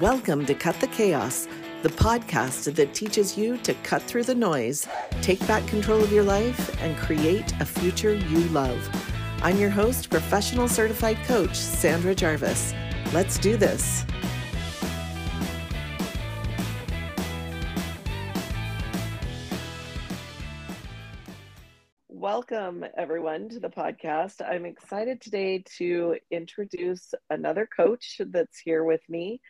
Welcome to Cut the Chaos, the podcast that teaches you to cut through the noise, take back control of your life, and create a future you love. I'm your host, professional certified coach, Sandra Jarvis. Let's do this. Welcome, everyone, to the podcast. I'm excited today to introduce another coach that's here with me.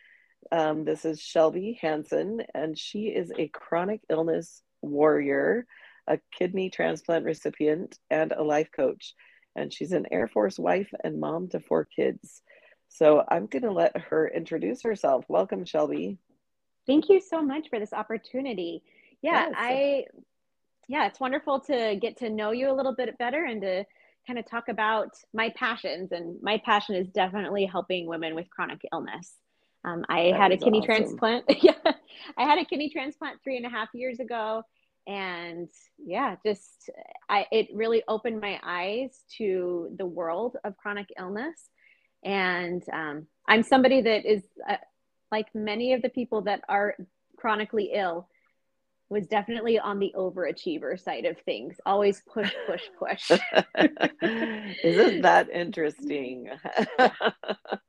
Um, this is Shelby Hansen, and she is a chronic illness warrior, a kidney transplant recipient, and a life coach. And she's an Air Force wife and mom to four kids. So I'm going to let her introduce herself. Welcome, Shelby. Thank you so much for this opportunity. Yeah, yes. I, yeah, it's wonderful to get to know you a little bit better and to kind of talk about my passions. And my passion is definitely helping women with chronic illness. Um, I that had a kidney awesome. transplant. yeah, I had a kidney transplant three and a half years ago, and yeah, just I it really opened my eyes to the world of chronic illness. And um, I'm somebody that is uh, like many of the people that are chronically ill was definitely on the overachiever side of things. Always push, push, push. Isn't that interesting?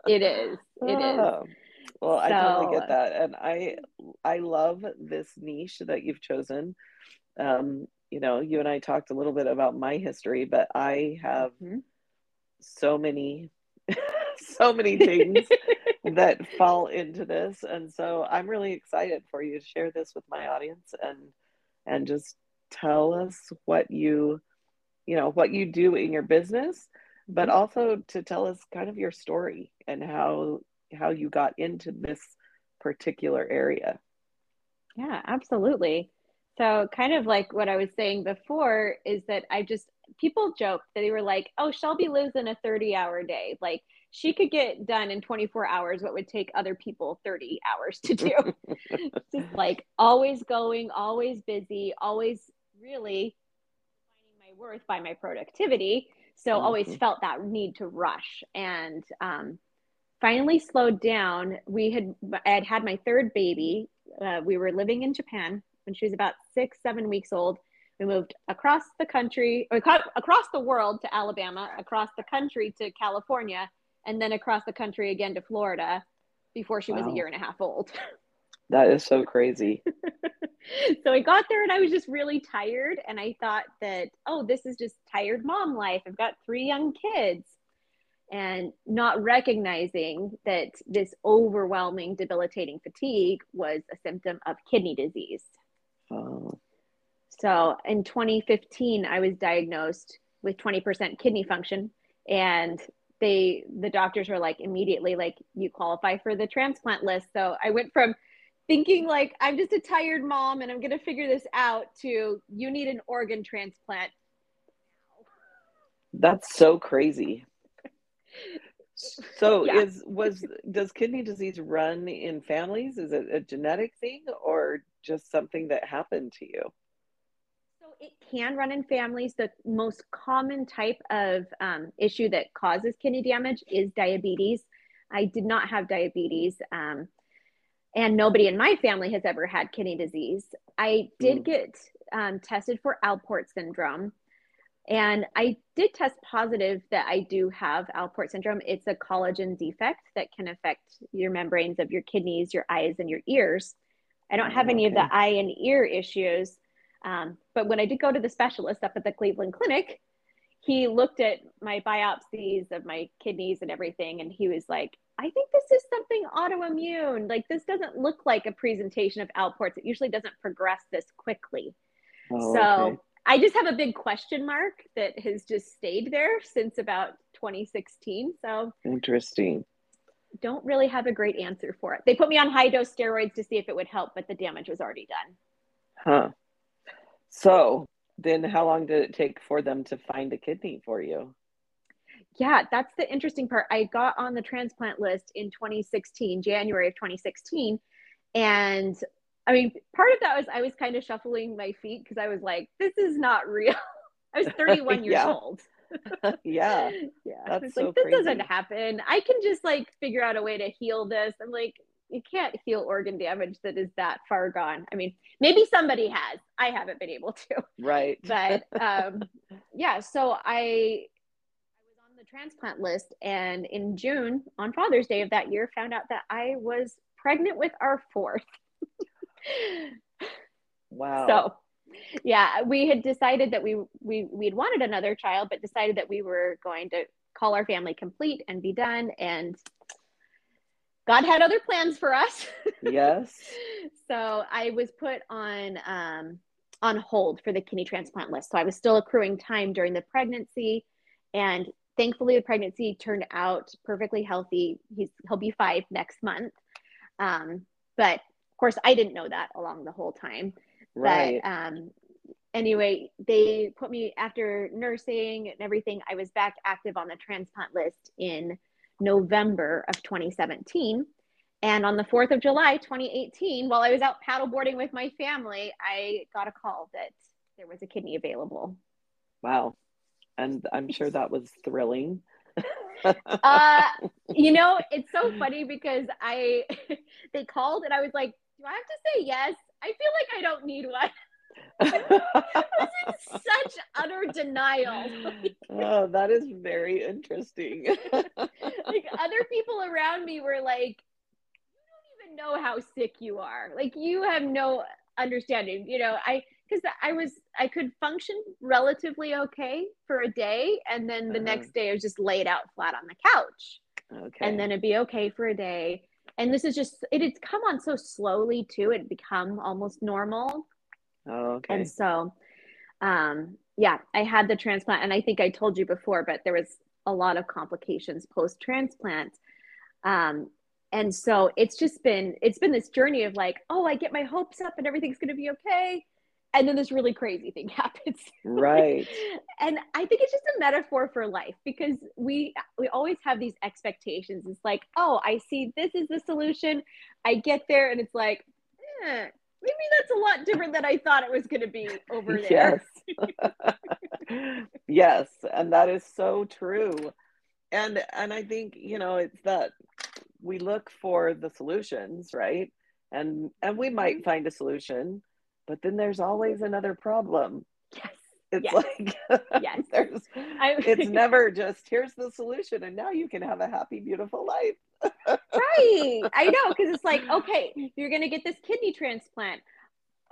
it is. It oh. is. Well, so, I totally get that, and I I love this niche that you've chosen. Um, you know, you and I talked a little bit about my history, but I have mm-hmm. so many, so many things that fall into this, and so I'm really excited for you to share this with my audience and and just tell us what you, you know, what you do in your business, but mm-hmm. also to tell us kind of your story and how how you got into this particular area. Yeah, absolutely. So, kind of like what I was saying before is that I just, people joke that they were like, oh, Shelby lives in a 30 hour day. Like, she could get done in 24 hours what would take other people 30 hours to do. just like always going, always busy, always really finding my worth by my productivity. So, mm-hmm. always felt that need to rush. And, um, finally slowed down. We had I had had my third baby. Uh, we were living in Japan when she was about six, seven weeks old. We moved across the country, across the world to Alabama, across the country to California, and then across the country again to Florida before she wow. was a year and a half old. That is so crazy. so I got there and I was just really tired. And I thought that, oh, this is just tired mom life. I've got three young kids and not recognizing that this overwhelming debilitating fatigue was a symptom of kidney disease. Oh. So in 2015, I was diagnosed with 20% kidney function, and they the doctors were like immediately like you qualify for the transplant list. So I went from thinking like I'm just a tired mom and I'm gonna figure this out to you need an organ transplant. That's so crazy so yeah. is was does kidney disease run in families? Is it a genetic thing or just something that happened to you? So it can run in families. The most common type of um, issue that causes kidney damage is diabetes. I did not have diabetes um, and nobody in my family has ever had kidney disease. I did mm. get um, tested for alport syndrome and I did test positive that I do have Alport syndrome. It's a collagen defect that can affect your membranes of your kidneys, your eyes, and your ears. I don't have any okay. of the eye and ear issues. Um, but when I did go to the specialist up at the Cleveland Clinic, he looked at my biopsies of my kidneys and everything, and he was like, I think this is something autoimmune. Like, this doesn't look like a presentation of Alports. It usually doesn't progress this quickly. Oh, so, okay. I just have a big question mark that has just stayed there since about 2016. So interesting. Don't really have a great answer for it. They put me on high dose steroids to see if it would help, but the damage was already done. Huh. So then how long did it take for them to find a kidney for you? Yeah, that's the interesting part. I got on the transplant list in 2016, January of 2016. And I mean, part of that was I was kind of shuffling my feet because I was like, this is not real. I was 31 years old. yeah. Yeah. That's so like, this crazy. doesn't happen. I can just like figure out a way to heal this. I'm like, you can't heal organ damage that is that far gone. I mean, maybe somebody has. I haven't been able to. Right. But um, yeah, so I I was on the transplant list, and in June, on Father's Day of that year, found out that I was pregnant with our fourth. Wow. So yeah, we had decided that we we we'd wanted another child, but decided that we were going to call our family complete and be done. And God had other plans for us. Yes. so I was put on um, on hold for the kidney transplant list. So I was still accruing time during the pregnancy, and thankfully the pregnancy turned out perfectly healthy. He's he'll be five next month. Um, but of course, I didn't know that along the whole time. Right. But um, anyway, they put me after nursing and everything. I was back active on the transplant list in November of 2017. And on the 4th of July, 2018, while I was out paddleboarding with my family, I got a call that there was a kidney available. Wow. And I'm sure that was thrilling. uh, you know, it's so funny because I, they called and I was like, do I have to say yes? I feel like I don't need one. I was in such utter denial. oh, that is very interesting. like other people around me were like, you don't even know how sick you are. Like you have no understanding. You know, I because I was I could function relatively okay for a day, and then the uh-huh. next day I was just laid out flat on the couch. Okay. And then it'd be okay for a day. And this is just it had come on so slowly too. It become almost normal. Oh, okay. And so, um, yeah, I had the transplant, and I think I told you before, but there was a lot of complications post transplant. Um, and so it's just been it's been this journey of like, oh, I get my hopes up, and everything's going to be okay. And then this really crazy thing happens. Right. and I think it's just a metaphor for life because we we always have these expectations. It's like, oh, I see this is the solution. I get there and it's like, eh, maybe that's a lot different than I thought it was going to be over there. Yes. yes, and that is so true. And and I think, you know, it's that we look for the solutions, right? And and we might mm-hmm. find a solution, but then there's always another problem. Yes. It's yes. like yes. there's I, it's never just here's the solution and now you can have a happy beautiful life right. I know because it's like, okay, you're going to get this kidney transplant.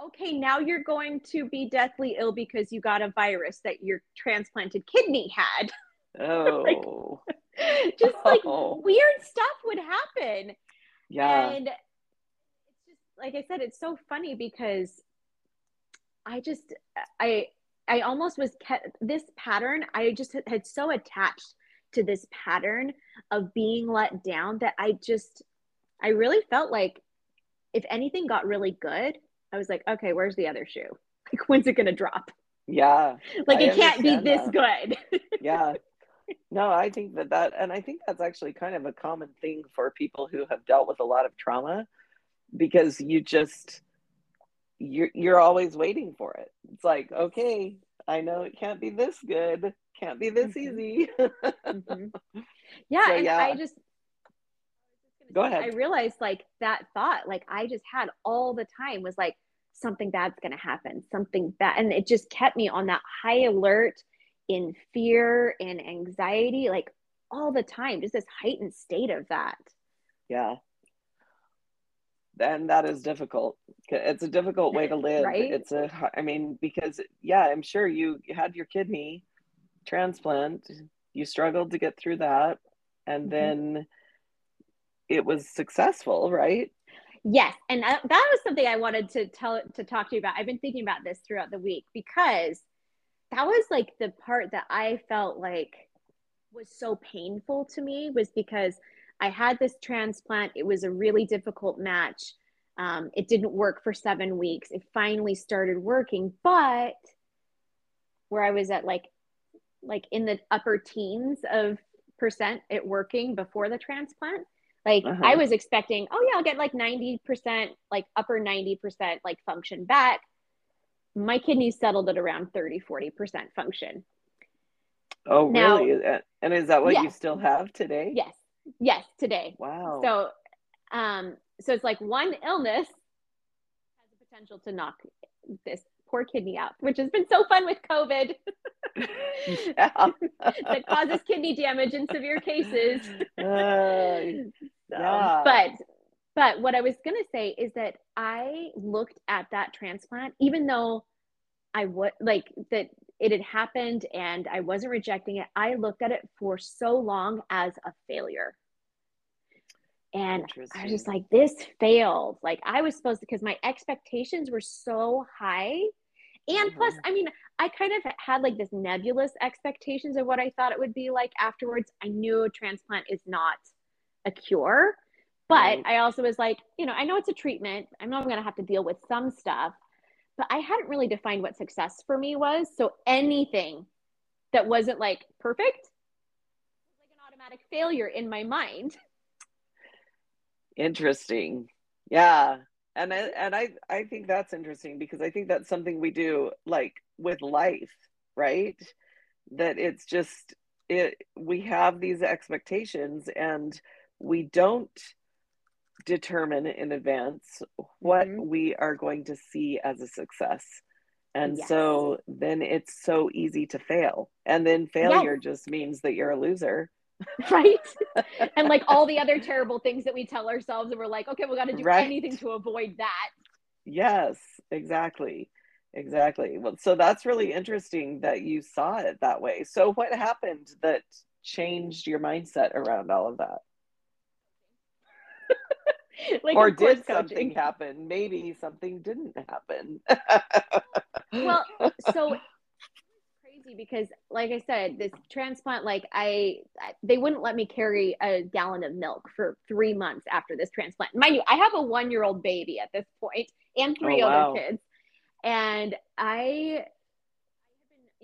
Okay, now you're going to be deathly ill because you got a virus that your transplanted kidney had. Oh. like, just like oh. weird stuff would happen. Yeah. And it's just like I said, it's so funny because I just I I almost was kept this pattern. I just had so attached to this pattern of being let down that I just, I really felt like if anything got really good, I was like, okay, where's the other shoe? Like, when's it to drop? Yeah. Like, I it can't be this good. yeah. No, I think that that, and I think that's actually kind of a common thing for people who have dealt with a lot of trauma because you just, you're, you're always waiting for it. It's like, okay, I know it can't be this good can't be this mm-hmm. easy. mm-hmm. Yeah, so, and yeah. I just go ahead. I realized like that thought, like I just had all the time was like something bad's gonna happen, something bad, and it just kept me on that high alert in fear and anxiety, like all the time, just this heightened state of that. Yeah. And that is difficult. It's a difficult way to live. Right? It's a, I mean, because yeah, I'm sure you had your kidney transplant. You struggled to get through that. And mm-hmm. then it was successful, right? Yes, and that, that was something I wanted to tell to talk to you about. I've been thinking about this throughout the week because that was like the part that I felt like was so painful to me was because I had this transplant. It was a really difficult match. Um, it didn't work for seven weeks. It finally started working, but where I was at like like in the upper teens of percent it working before the transplant. Like uh-huh. I was expecting, oh yeah, I'll get like 90%, like upper 90% like function back. My kidneys settled at around 30, 40% function. Oh, now, really? And is that what you still have today? Yes. Yes, today. Wow. So um so it's like one illness has the potential to knock this poor kidney out, which has been so fun with COVID. that causes kidney damage in severe cases. Uh, yeah. But but what I was going to say is that I looked at that transplant, even though I would like that it had happened and I wasn't rejecting it. I looked at it for so long as a failure. And I was just like, this failed. Like I was supposed to, because my expectations were so high. And mm-hmm. plus, I mean, I kind of had like this nebulous expectations of what I thought it would be like afterwards. I knew a transplant is not a cure, but right. I also was like, you know, I know it's a treatment. I know I'm going to have to deal with some stuff, but I hadn't really defined what success for me was. So anything that wasn't like perfect was like an automatic failure in my mind. Interesting. Yeah. And I, and I I think that's interesting because I think that's something we do like with life, right? That it's just it we have these expectations and we don't determine in advance what mm-hmm. we are going to see as a success. And yes. so then it's so easy to fail. And then failure yes. just means that you're a loser. Right. and like all the other terrible things that we tell ourselves, and we're like, okay, we got to do right. anything to avoid that. Yes, exactly. Exactly. Well, so that's really interesting that you saw it that way. So, what happened that changed your mindset around all of that? like or did something happen? Maybe something didn't happen. well, so it's crazy because, like I said, this transplant, like I, they wouldn't let me carry a gallon of milk for three months after this transplant. Mind you, I have a one-year-old baby at this point and three oh, wow. other kids, and I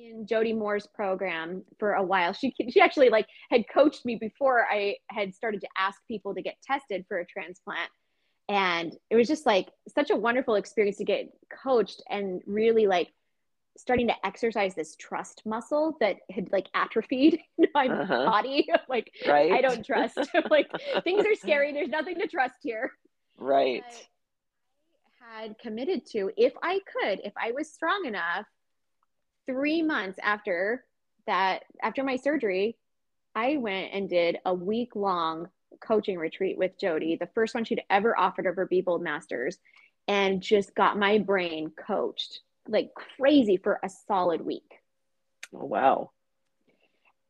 in Jody Moore's program for a while. She she actually like had coached me before I had started to ask people to get tested for a transplant. And it was just like such a wonderful experience to get coached and really like starting to exercise this trust muscle that had like atrophied in my uh-huh. body. like right. I don't trust. like things are scary. There's nothing to trust here. Right. But I had committed to if I could, if I was strong enough, three months after that, after my surgery, I went and did a week long coaching retreat with Jody, the first one she'd ever offered of her Be Bold Masters, and just got my brain coached like crazy for a solid week. Oh, wow.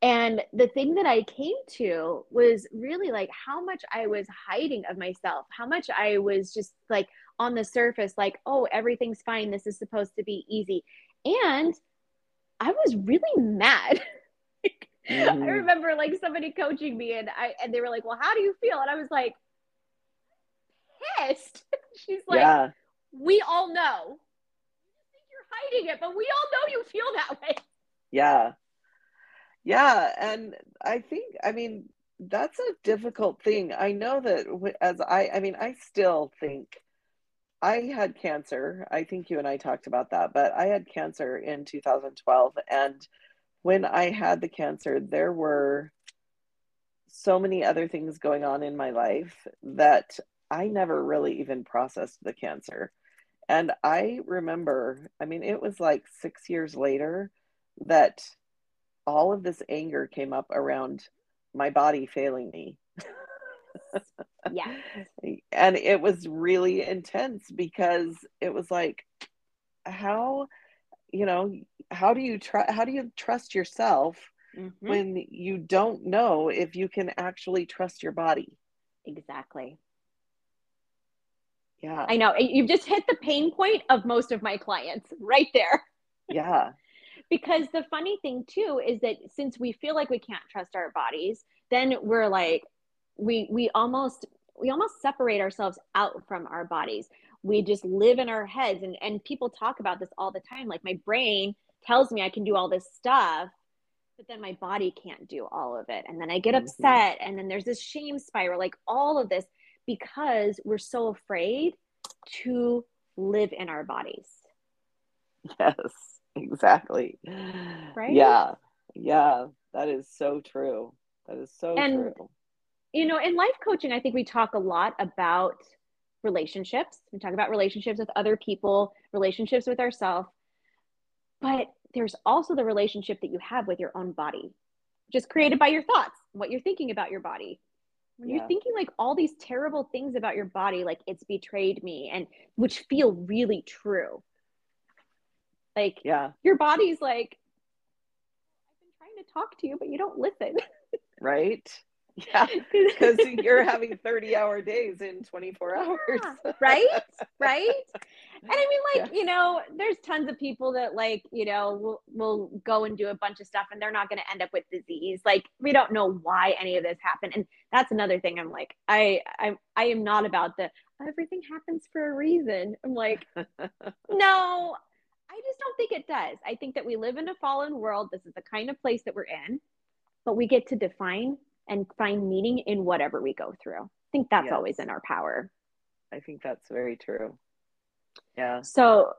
And the thing that I came to was really like how much I was hiding of myself, how much I was just like on the surface, like, oh, everything's fine. This is supposed to be easy. And I was really mad. mm-hmm. I remember like somebody coaching me and I and they were like, "Well, how do you feel?" And I was like, pissed. She's like, yeah. "We all know. You think you're hiding it, but we all know you feel that way." Yeah. Yeah, and I think I mean that's a difficult thing. I know that as I I mean I still think I had cancer. I think you and I talked about that, but I had cancer in 2012. And when I had the cancer, there were so many other things going on in my life that I never really even processed the cancer. And I remember, I mean, it was like six years later that all of this anger came up around my body failing me yeah. And it was really intense because it was like, how, you know, how do you try, how do you trust yourself mm-hmm. when you don't know if you can actually trust your body? Exactly. Yeah. I know. You've just hit the pain point of most of my clients right there. Yeah. because the funny thing too is that since we feel like we can't trust our bodies, then we're like, we we almost we almost separate ourselves out from our bodies. We just live in our heads and and people talk about this all the time. Like my brain tells me i can do all this stuff but then my body can't do all of it. And then i get mm-hmm. upset and then there's this shame spiral like all of this because we're so afraid to live in our bodies. Yes exactly. Right? Yeah yeah that is so true. That is so and, true you know in life coaching i think we talk a lot about relationships. We talk about relationships with other people, relationships with ourselves. But there's also the relationship that you have with your own body, just created by your thoughts, what you're thinking about your body. When yeah. you're thinking like all these terrible things about your body, like it's betrayed me, and which feel really true. Like, yeah, your body's like, I've been trying to talk to you, but you don't listen. right yeah, because you're having 30 hour days in 24 hours. Yeah, right? Right? And I mean, like, yeah. you know, there's tons of people that, like, you know, will, will go and do a bunch of stuff and they're not going to end up with disease. Like, we don't know why any of this happened. And that's another thing I'm like, I, I, I am not about the everything happens for a reason. I'm like, no, I just don't think it does. I think that we live in a fallen world. This is the kind of place that we're in, but we get to define and find meaning in whatever we go through. I think that's yes. always in our power. I think that's very true. Yeah. So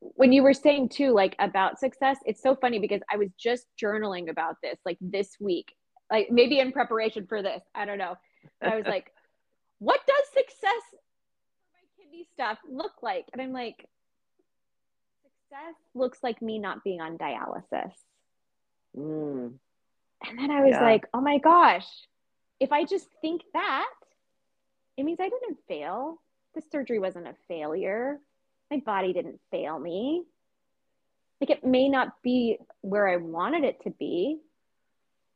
when you were saying too, like about success, it's so funny because I was just journaling about this like this week, like maybe in preparation for this. I don't know. But I was like, what does success for my kidney stuff look like? And I'm like, success looks like me not being on dialysis. Mm. And then I was yeah. like, oh my gosh, if I just think that, it means I didn't fail. The surgery wasn't a failure. My body didn't fail me. Like it may not be where I wanted it to be,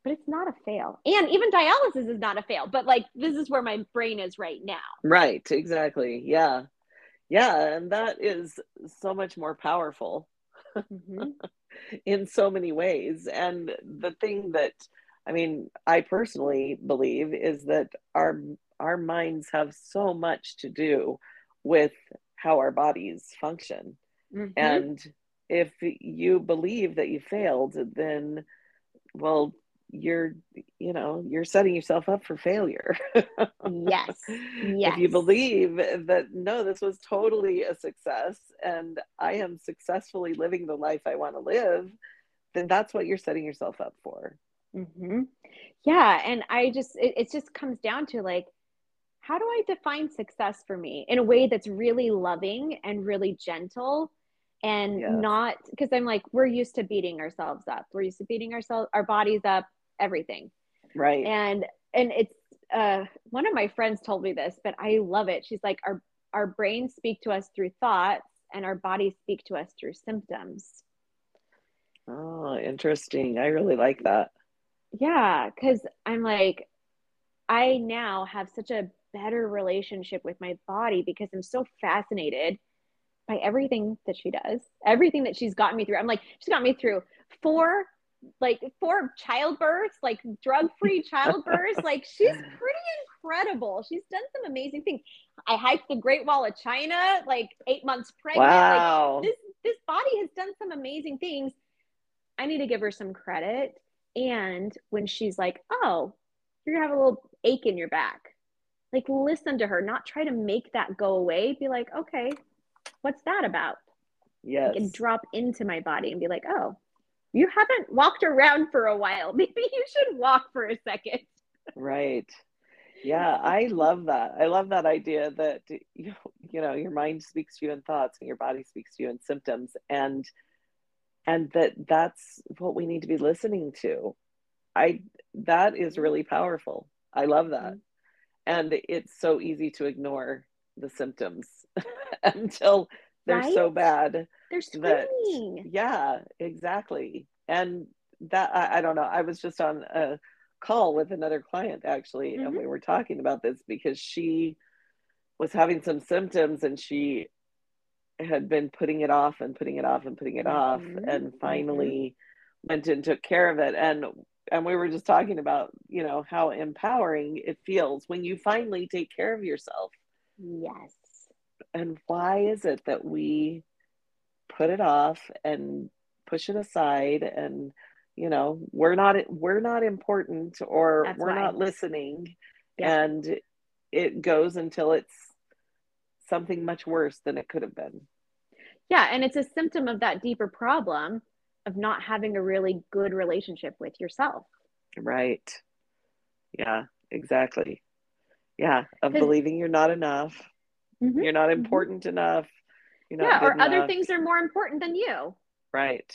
but it's not a fail. And even dialysis is not a fail, but like this is where my brain is right now. Right, exactly. Yeah. Yeah. And that is so much more powerful. Mm-hmm. in so many ways. And the thing that I mean, I personally believe is that our our minds have so much to do with how our bodies function. Mm-hmm. And if you believe that you failed, then well, you're you know you're setting yourself up for failure. Yes. Yes if you believe that no this was totally a success and i am successfully living the life i want to live then that's what you're setting yourself up for. Mm-hmm. yeah and i just it, it just comes down to like how do i define success for me in a way that's really loving and really gentle and yes. not because i'm like we're used to beating ourselves up. We're used to beating ourselves our bodies up everything. Right. And and it's uh one of my friends told me this, but I love it. She's like our our brains speak to us through thoughts and our bodies speak to us through symptoms. Oh, interesting. I really like that. Yeah, cuz I'm like I now have such a better relationship with my body because I'm so fascinated by everything that she does, everything that she's gotten me through. I'm like, she's got me through four like four childbirth, like drug-free childbirth. like she's pretty incredible. She's done some amazing things. I hiked the Great Wall of China, like eight months pregnant. Wow. Like this this body has done some amazing things. I need to give her some credit. And when she's like, "Oh, you're gonna have a little ache in your back," like listen to her, not try to make that go away. Be like, "Okay, what's that about?" Yes. and drop into my body and be like, "Oh, you haven't walked around for a while. Maybe you should walk for a second. right. Yeah, I love that. I love that idea that you, you know your mind speaks to you in thoughts and your body speaks to you in symptoms and and that that's what we need to be listening to. I that is really powerful. I love that. Mm-hmm. And it's so easy to ignore the symptoms until they're right? so bad. They're screaming. That, yeah, exactly. And that I, I, don't know. I was just on a call with another client actually, mm-hmm. and we were talking about this because she was having some symptoms and she had been putting it off and putting it off and putting it off mm-hmm. and finally mm-hmm. went and took care of it and and we were just talking about you know how empowering it feels when you finally take care of yourself yes and why is it that we put it off and push it aside and you know we're not we're not important or That's we're why. not listening yeah. and it goes until it's something much worse than it could have been yeah and it's a symptom of that deeper problem of not having a really good relationship with yourself right yeah exactly yeah of believing you're not enough Mm-hmm. You're not mm-hmm. important mm-hmm. enough. Yeah, or other things are more important than you. Right.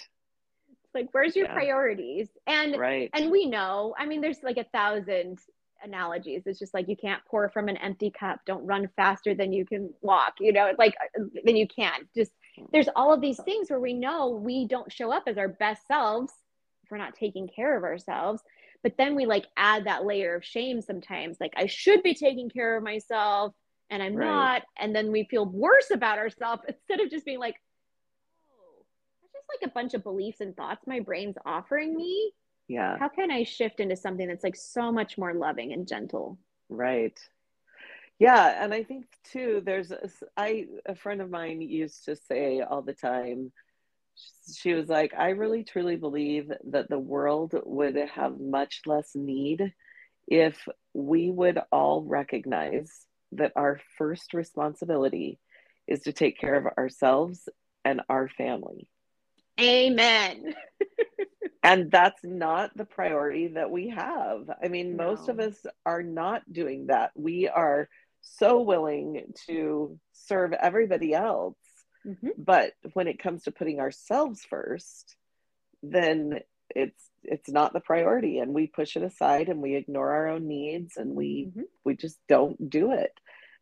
Like, where's your yeah. priorities? And right. and we know, I mean, there's like a thousand analogies. It's just like you can't pour from an empty cup. Don't run faster than you can walk, you know, like uh, then you can. Just there's all of these things where we know we don't show up as our best selves if we're not taking care of ourselves. But then we like add that layer of shame sometimes, like I should be taking care of myself and I'm right. not. And then we feel worse about ourselves instead of just being like, oh, that's just like a bunch of beliefs and thoughts my brain's offering me yeah how can i shift into something that's like so much more loving and gentle right yeah and i think too there's a, I a friend of mine used to say all the time she was like i really truly believe that the world would have much less need if we would all recognize that our first responsibility is to take care of ourselves and our family amen and that's not the priority that we have i mean no. most of us are not doing that we are so willing to serve everybody else mm-hmm. but when it comes to putting ourselves first then it's it's not the priority and we push it aside and we ignore our own needs and we mm-hmm. we just don't do it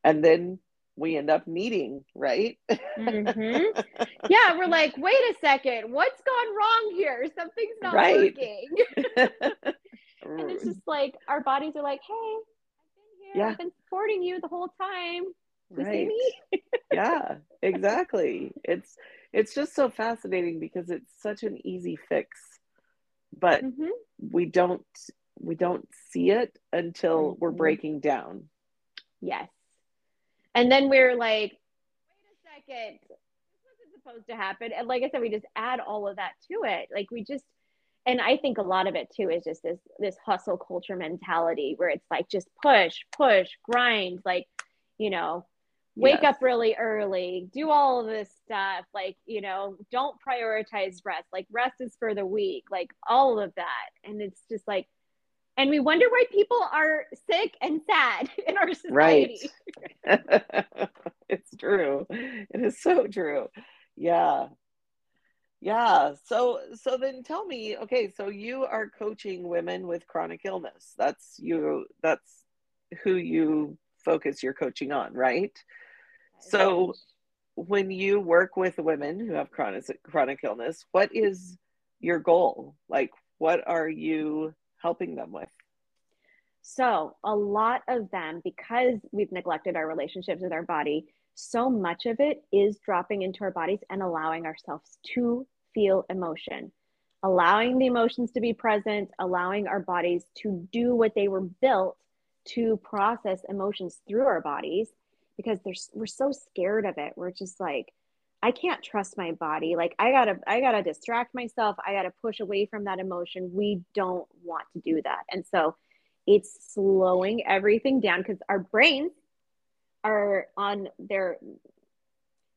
and then we end up needing, right? mm-hmm. Yeah, we're like, wait a second, what's gone wrong here? Something's not right. working. and it's just like our bodies are like, hey, I've been here, yeah. I've been supporting you the whole time. You right. see me? yeah, exactly. It's it's just so fascinating because it's such an easy fix, but mm-hmm. we don't we don't see it until mm-hmm. we're breaking down. Yes. And then we're like, wait a second, this wasn't supposed to happen. And like I said, we just add all of that to it. Like we just, and I think a lot of it too is just this this hustle culture mentality where it's like just push, push, grind, like, you know, wake yes. up really early, do all of this stuff, like, you know, don't prioritize rest. Like rest is for the weak, like all of that. And it's just like and we wonder why people are sick and sad in our society. Right. it's true. It is so true. Yeah. Yeah. So so then tell me, okay, so you are coaching women with chronic illness. That's you that's who you focus your coaching on, right? So when you work with women who have chronic chronic illness, what is your goal? Like what are you helping them with? So, a lot of them, because we've neglected our relationships with our body, so much of it is dropping into our bodies and allowing ourselves to feel emotion, allowing the emotions to be present, allowing our bodies to do what they were built to process emotions through our bodies because there's we're so scared of it. We're just like, I can't trust my body. Like I gotta, I gotta distract myself. I gotta push away from that emotion. We don't want to do that. And so it's slowing everything down because our brains are on their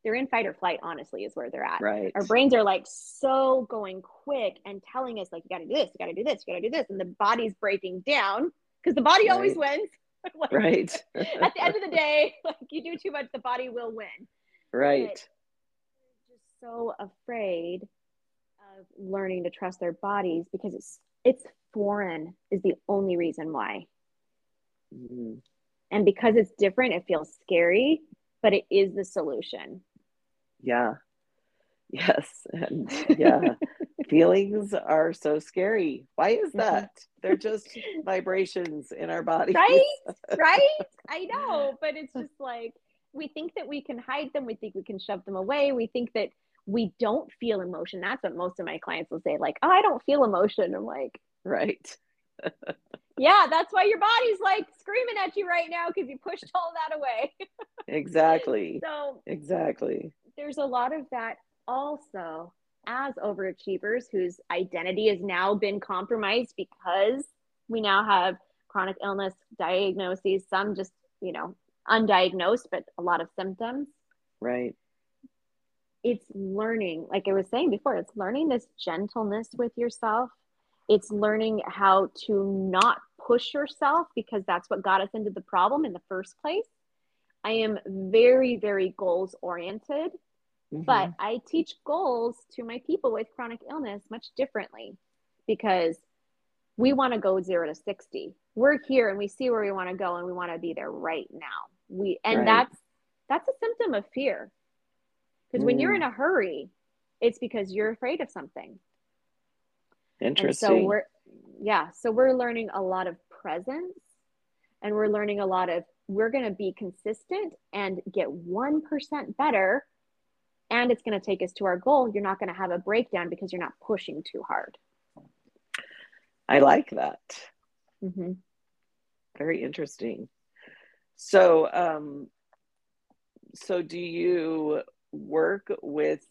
they're in fight or flight honestly is where they're at right our brains are like so going quick and telling us like you got to do this you got to do this you got to do this and the body's breaking down because the body right. always wins like, right at the end of the day like you do too much the body will win right just so afraid of learning to trust their bodies because it's it's foreign is the only reason why. Mm-hmm. And because it's different, it feels scary, but it is the solution. Yeah. Yes. And yeah. Feelings are so scary. Why is mm-hmm. that? They're just vibrations in our body. Right? Right? I know, but it's just like we think that we can hide them. We think we can shove them away. We think that we don't feel emotion. That's what most of my clients will say, like, oh, I don't feel emotion. I'm like, Right. yeah, that's why your body's like screaming at you right now because you pushed all that away. exactly. So, exactly. There's a lot of that also as overachievers whose identity has now been compromised because we now have chronic illness diagnoses, some just, you know, undiagnosed, but a lot of symptoms. Right. It's learning, like I was saying before, it's learning this gentleness with yourself it's learning how to not push yourself because that's what got us into the problem in the first place I am very, very goals oriented, mm-hmm. but I teach goals to my people with chronic illness much differently because we want to go zero to 60. We're here and we see where we want to go and we want to be there right now. We, and right. that's, that's a symptom of fear. Because mm. when you're in mm. a hurry, it's because you're afraid of something. Interesting. And so we're, yeah, so we're learning a lot of presence and we're learning a lot of we're going to be consistent and get 1% better and it's going to take us to our goal you're not going to have a breakdown because you're not pushing too hard i like that mm-hmm. very interesting so um so do you work with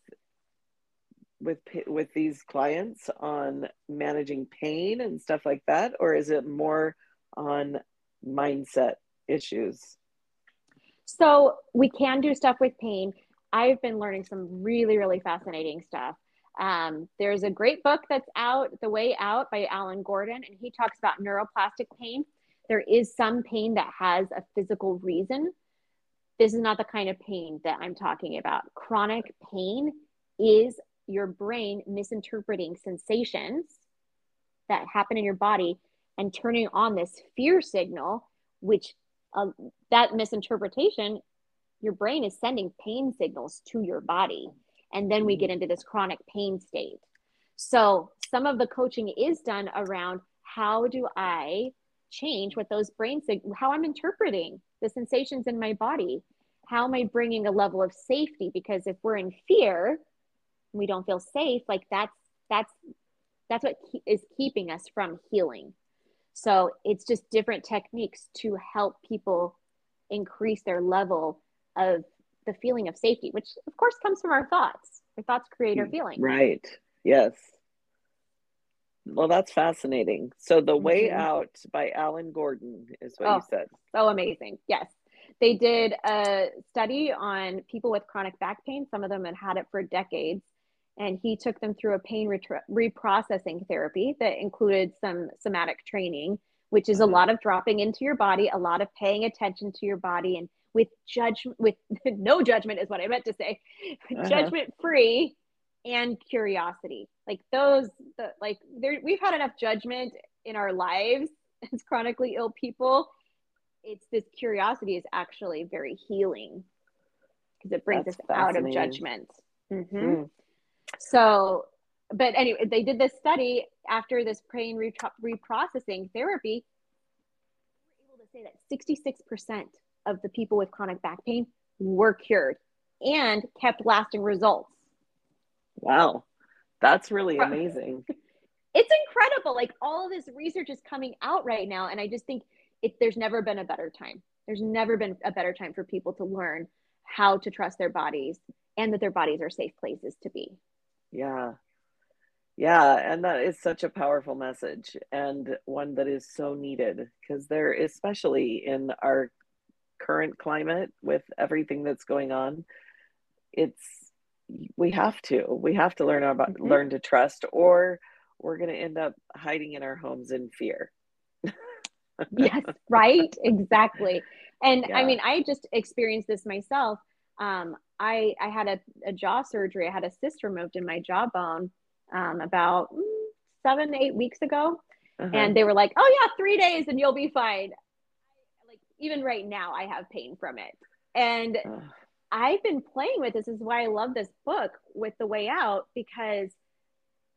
with with these clients on managing pain and stuff like that or is it more on mindset issues? So we can do stuff with pain. I've been learning some really, really fascinating stuff. Um, there's a great book that's out, The Way Out by Alan Gordon, and he talks about neuroplastic pain. There is some pain that has a physical reason. This is not the kind of pain that I'm talking about. Chronic pain is your brain misinterpreting sensations that happen in your body and turning on this fear signal, which uh, that misinterpretation, your brain is sending pain signals to your body. And then we get mm. into this chronic pain state. So some of the coaching is done around how do I change what those brain signals, how I'm interpreting the sensations in my body. How am I bringing a level of safety? Because if we're in fear, we don't feel safe. Like that's that's that's what is keeping us from healing. So it's just different techniques to help people increase their level of the feeling of safety, which of course comes from our thoughts. Our thoughts create our feelings. Right. Yes. Well, that's fascinating. So, The Way mm-hmm. Out by Alan Gordon is what oh, you said. So amazing. Yes. They did a study on people with chronic back pain. Some of them had had it for decades and he took them through a pain reprocessing therapy that included some somatic training which is a lot of dropping into your body a lot of paying attention to your body and with judgment with no judgment is what i meant to say uh-huh. judgment free and curiosity like those the, like there we've had enough judgment in our lives as chronically ill people it's this curiosity is actually very healing because it brings That's us out of judgment mm-hmm. mm. So, but anyway, they did this study after this brain reprocessing therapy. They were able to say that 66% of the people with chronic back pain were cured and kept lasting results. Wow. That's really amazing. it's incredible. Like all of this research is coming out right now. And I just think it, there's never been a better time. There's never been a better time for people to learn how to trust their bodies and that their bodies are safe places to be. Yeah. Yeah, and that is such a powerful message and one that is so needed because there, especially in our current climate with everything that's going on, it's we have to we have to learn about mm-hmm. learn to trust or we're going to end up hiding in our homes in fear. yes, right, exactly. And yeah. I mean, I just experienced this myself. Um, I I had a, a jaw surgery. I had a cyst removed in my jawbone um, about mm, seven eight weeks ago, uh-huh. and they were like, "Oh yeah, three days and you'll be fine." Even right now, I have pain from it, and. I've been playing with this. this. Is why I love this book with the way out because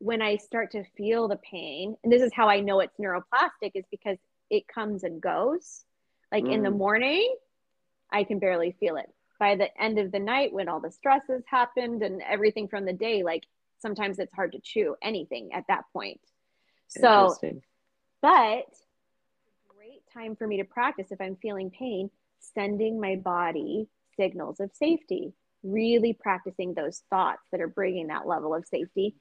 when I start to feel the pain, and this is how I know it's neuroplastic, is because it comes and goes. Like mm. in the mm. morning, I can barely feel it by the end of the night when all the stresses happened and everything from the day like sometimes it's hard to chew anything at that point so but time for me to practice if i'm feeling pain sending my body signals of safety really practicing those thoughts that are bringing that level of safety.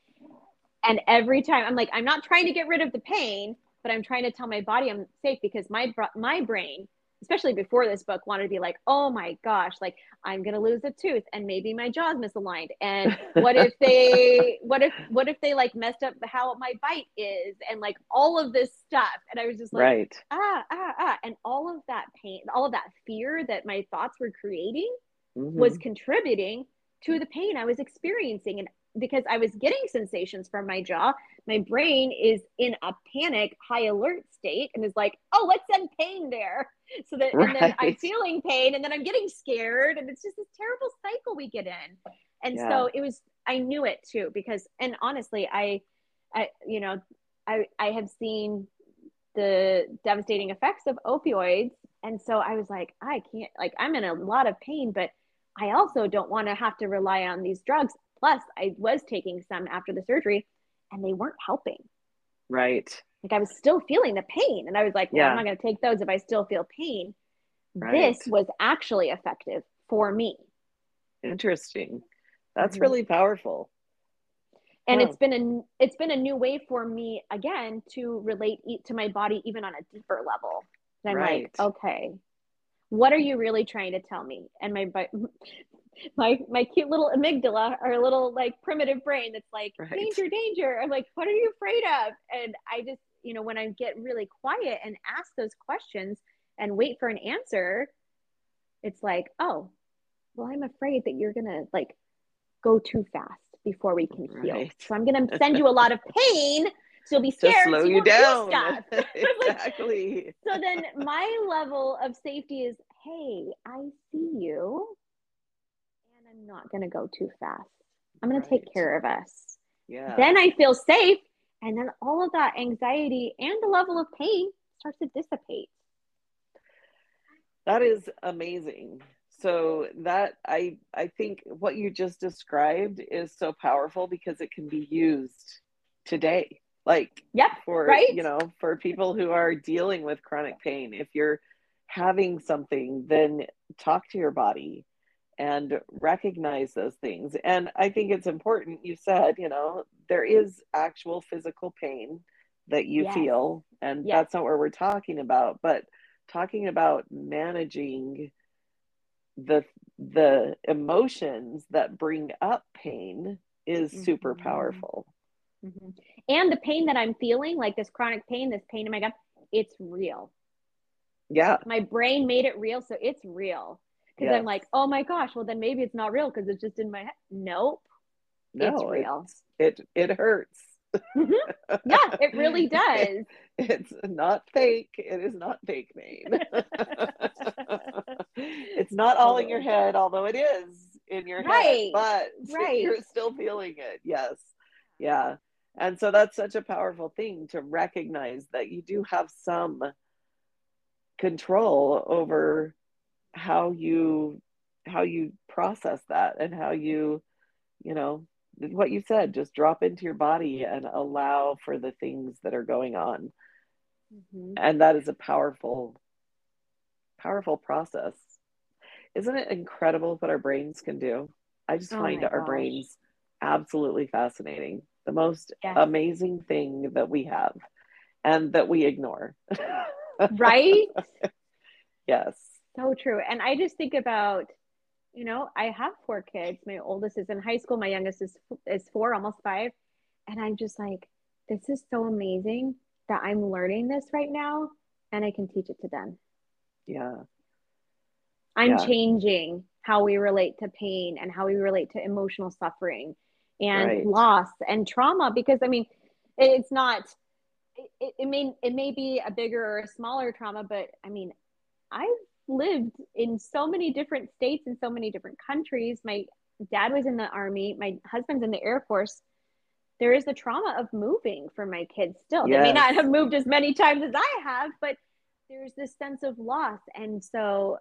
And every time i'm like i'm not trying to get rid of the pain but i'm trying to tell my body i'm safe because my my brain especially before this book, wanted to be like, oh my gosh, like I'm gonna lose a tooth and maybe my jaw's misaligned. And what if they what if what if they like messed up how my bite is and like all of this stuff. And I was just like right. ah, ah, ah. And all of that pain, all of that fear that my thoughts were creating mm-hmm. was contributing to the pain I was experiencing. And because I was getting sensations from my jaw, my brain is in a panic, high alert state and is like, oh, let's send pain there. So that, right. and then I'm feeling pain and then I'm getting scared. And it's just this terrible cycle we get in. And yeah. so it was, I knew it too, because, and honestly, I, I, you know, I, I have seen the devastating effects of opioids. And so I was like, I can't, like, I'm in a lot of pain, but I also don't want to have to rely on these drugs. Plus, I was taking some after the surgery and they weren't helping. Right. Like I was still feeling the pain. And I was like, well, yeah. I'm not going to take those if I still feel pain. Right. This was actually effective for me. Interesting. That's mm-hmm. really powerful. And it's been a it's been a new way for me again to relate to my body even on a deeper level. And I'm right. like, okay, what are you really trying to tell me? And my my my cute little amygdala or little like primitive brain that's like right. danger danger. I'm like what are you afraid of? And i just you know when i get really quiet and ask those questions and wait for an answer it's like oh well i'm afraid that you're gonna like go too fast before we can right. heal so i'm gonna send you a lot of pain so you'll be scared to slow so you, you down. do exactly. so then my level of safety is hey i see you I'm not going to go too fast. I'm going right. to take care of us. Yeah. Then I feel safe. And then all of that anxiety and the level of pain starts to dissipate. That is amazing. So that I I think what you just described is so powerful because it can be used today. Like yep, for right? you know, for people who are dealing with chronic pain. If you're having something, then talk to your body and recognize those things. And I think it's important, you said, you know, there is actual physical pain that you yes. feel, and yes. that's not what we're talking about, but talking about managing the the emotions that bring up pain is mm-hmm. super powerful. Mm-hmm. And the pain that I'm feeling, like this chronic pain, this pain in my gut, it's real. Yeah. My brain made it real, so it's real because yes. I'm like, oh my gosh, well then maybe it's not real because it's just in my head. Nope, no, it's real. It's, it it hurts. mm-hmm. Yeah, it really does. it's not fake. It is not fake pain. it's not all in your head, although it is in your right. head, but right. you're still feeling it. Yes. Yeah. And so that's such a powerful thing to recognize that you do have some control over how you how you process that and how you you know what you said just drop into your body and allow for the things that are going on. Mm-hmm. and that is a powerful powerful process. Isn't it incredible what our brains can do? I just oh find our gosh. brains absolutely fascinating. The most yes. amazing thing that we have and that we ignore. Right? Yes so true. And I just think about, you know, I have four kids. My oldest is in high school. My youngest is is four, almost five. And I'm just like, this is so amazing that I'm learning this right now, and I can teach it to them. Yeah. I'm yeah. changing how we relate to pain and how we relate to emotional suffering and right. loss and trauma because I mean, it's not. It, it may it may be a bigger or a smaller trauma, but I mean, I've lived in so many different states and so many different countries. My dad was in the army, my husband's in the Air Force. There is the trauma of moving for my kids still. Yes. They may not have moved as many times as I have, but there's this sense of loss. And so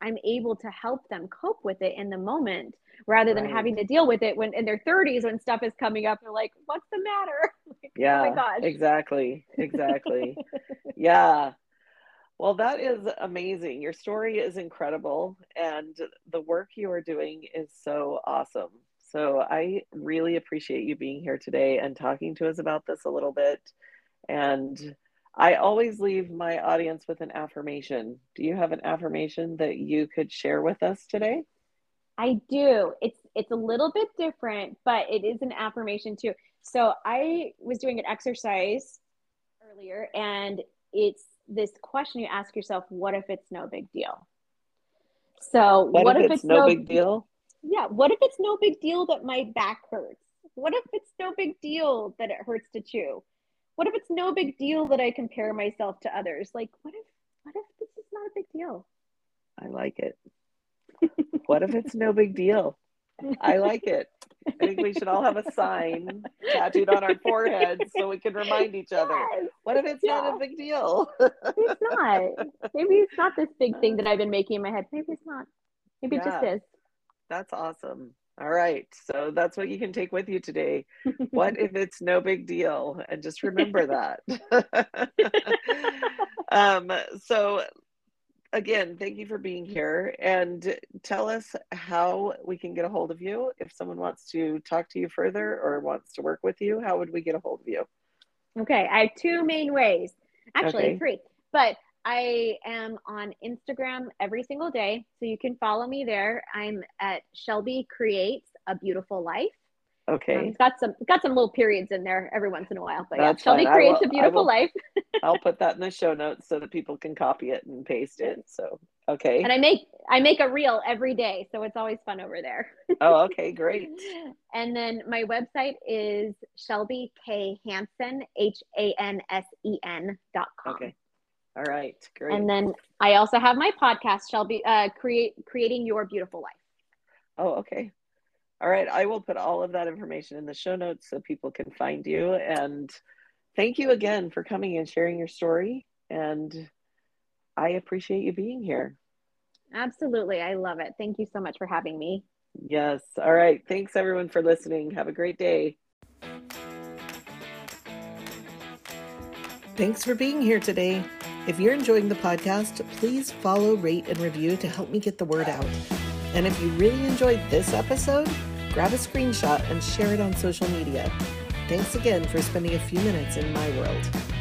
I'm able to help them cope with it in the moment rather than right. having to deal with it when in their 30s when stuff is coming up. They're like, what's the matter? like, yeah, oh my gosh. Exactly. Exactly. yeah. Well, that is amazing. Your story is incredible, and the work you are doing is so awesome. So, I really appreciate you being here today and talking to us about this a little bit. And I always leave my audience with an affirmation. Do you have an affirmation that you could share with us today? I do. It's it's a little bit different, but it is an affirmation too. So I was doing an exercise earlier and it's this question you ask yourself, what if it's no big deal? So what, what if, if, it's, no, no big deal? Yeah, what if it's no big deal that my back hurts? What if it's no big deal that it hurts to chew? What if it's no big deal that I compare myself to others? Like what if what if this is not a big deal? I like it. what if it's no big deal? I like it. I think we should all have a sign tattooed on our foreheads so we can remind each other. Yes. What if it's yeah. not a big deal? it's not. Maybe it's not this big thing that I've been making in my head. Maybe it's not. Maybe yeah. it just is. That's awesome. All right. So that's what you can take with you today. what if it's no big deal? And just remember that. um, so again, thank you for being here and tell us how we can get a hold of you. If someone wants to talk to you further or wants to work with you, how would we get a hold of you? Okay, I have two main ways. Actually, okay. three. But I am on Instagram every single day. So you can follow me there. I'm at Shelby Creates a Beautiful Life. Okay. Um, it's got some got some little periods in there every once in a while. But That's yeah, Shelby fine. creates will, a beautiful will, life. I'll put that in the show notes so that people can copy it and paste it. So okay. And I make I make a reel every day, so it's always fun over there. oh, okay, great. and then my website is Shelby K Hansen H A N S E N dot com. Okay. All right, great. And then I also have my podcast, Shelby, uh, create creating your beautiful life. Oh, okay. All right, I will put all of that information in the show notes so people can find you. And thank you again for coming and sharing your story. And I appreciate you being here. Absolutely. I love it. Thank you so much for having me. Yes. All right. Thanks everyone for listening. Have a great day. Thanks for being here today. If you're enjoying the podcast, please follow, rate, and review to help me get the word out. And if you really enjoyed this episode, grab a screenshot and share it on social media. Thanks again for spending a few minutes in my world.